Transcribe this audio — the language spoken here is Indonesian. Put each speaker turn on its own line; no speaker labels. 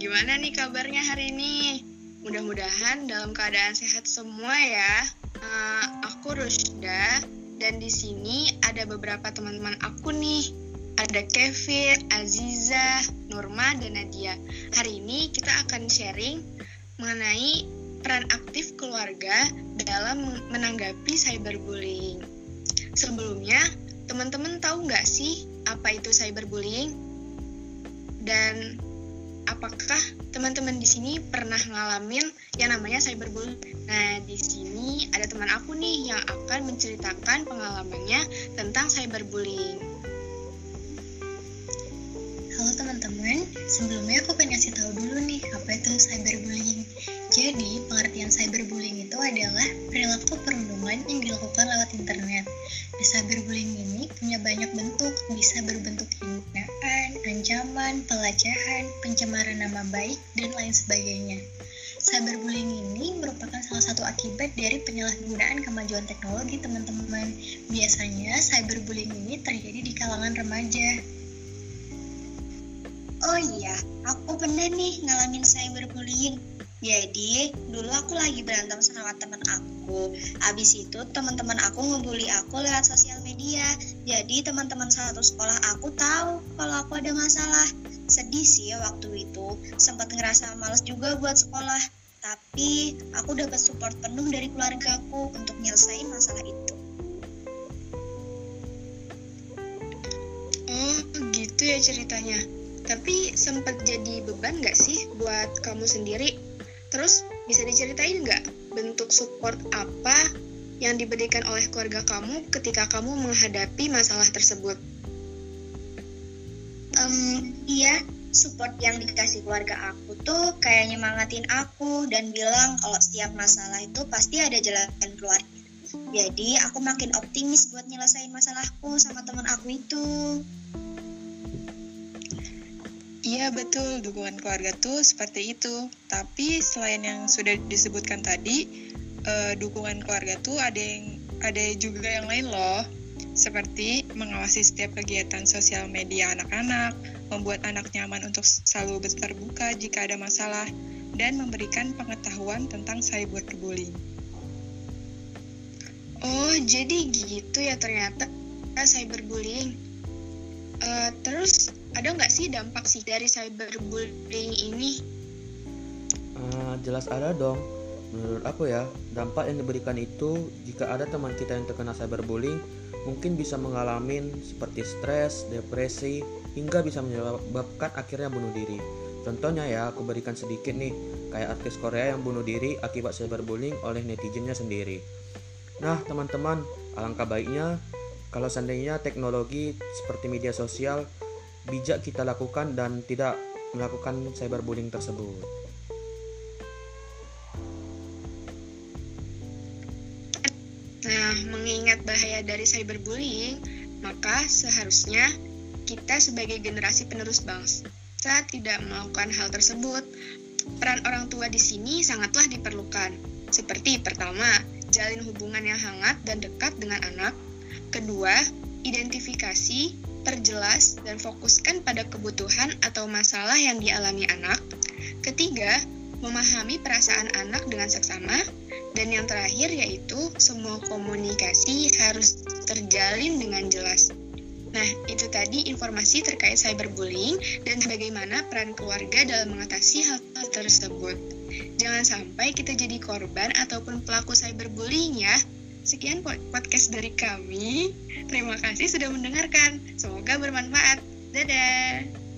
nih kabarnya hari ini? Mudah-mudahan dalam keadaan sehat semua ya. Uh, aku Rusda dan di sini ada beberapa teman-teman aku nih. Ada Kevin, Aziza, Norma, dan Nadia. Hari ini kita akan sharing mengenai peran aktif keluarga dalam menanggapi cyberbullying. Sebelumnya, teman-teman tahu nggak sih apa itu cyberbullying? Dan apakah teman-teman di sini pernah ngalamin yang namanya cyberbullying? Nah, di sini ada teman aku nih yang akan menceritakan pengalamannya tentang cyberbullying.
Halo teman-teman, sebelumnya aku pengen kasih tahu dulu nih apa itu cyberbullying. Jadi, pengertian cyberbullying itu adalah perilaku perundungan yang dilakukan lewat internet. Di cyberbullying ini punya banyak bentuk, bisa berbentuk hinaan, ancaman, pelecehan, pencemaran nama baik, dan lain sebagainya. Cyberbullying ini merupakan salah satu akibat dari penyalahgunaan kemajuan teknologi, teman-teman. Biasanya, cyberbullying ini terjadi di kalangan remaja.
Oh iya, aku pernah nih ngalamin cyberbullying jadi dulu aku lagi berantem sama teman aku. Abis itu teman-teman aku ngebully aku lewat sosial media. Jadi teman-teman satu sekolah aku tahu kalau aku ada masalah. Sedih sih waktu itu. Sempat ngerasa males juga buat sekolah. Tapi aku dapat support penuh dari keluargaku untuk nyelesain masalah itu.
Oh gitu ya ceritanya. Tapi sempat jadi beban gak sih buat kamu sendiri Terus bisa diceritain nggak bentuk support apa yang diberikan oleh keluarga kamu ketika kamu menghadapi masalah tersebut?
Um, iya, support yang dikasih keluarga aku tuh kayak nyemangatin aku dan bilang kalau setiap masalah itu pasti ada jalan keluarnya. Jadi aku makin optimis buat nyelesain masalahku sama teman aku itu.
Iya betul, dukungan keluarga tuh seperti itu. Tapi selain yang sudah disebutkan tadi, uh, dukungan keluarga tuh ada yang ada juga yang lain loh. Seperti mengawasi setiap kegiatan sosial media anak-anak, membuat anak nyaman untuk selalu terbuka jika ada masalah, dan memberikan pengetahuan tentang cyberbullying. Oh, jadi gitu ya ternyata cyberbullying. Uh, terus ada nggak sih dampak sih dari cyberbullying ini?
Uh, jelas ada dong. Menurut aku ya, dampak yang diberikan itu jika ada teman kita yang terkena cyberbullying mungkin bisa mengalami seperti stres, depresi, hingga bisa menyebabkan akhirnya bunuh diri. Contohnya ya, aku berikan sedikit nih, kayak artis Korea yang bunuh diri akibat cyberbullying oleh netizennya sendiri. Nah, teman-teman, alangkah baiknya kalau seandainya teknologi seperti media sosial bijak kita lakukan dan tidak melakukan cyberbullying tersebut.
Nah, mengingat bahaya dari cyberbullying, maka seharusnya kita sebagai generasi penerus bangsa tidak melakukan hal tersebut. Peran orang tua di sini sangatlah diperlukan. Seperti pertama, jalin hubungan yang hangat dan dekat dengan anak. Kedua, identifikasi perjelas dan fokuskan pada kebutuhan atau masalah yang dialami anak. Ketiga, memahami perasaan anak dengan seksama. Dan yang terakhir yaitu semua komunikasi harus terjalin dengan jelas. Nah, itu tadi informasi terkait cyberbullying dan bagaimana peran keluarga dalam mengatasi hal, tersebut. Jangan sampai kita jadi korban ataupun pelaku cyberbullying ya. Sekian podcast dari kami. Terima kasih sudah mendengarkan. Semoga bermanfaat. Dadah.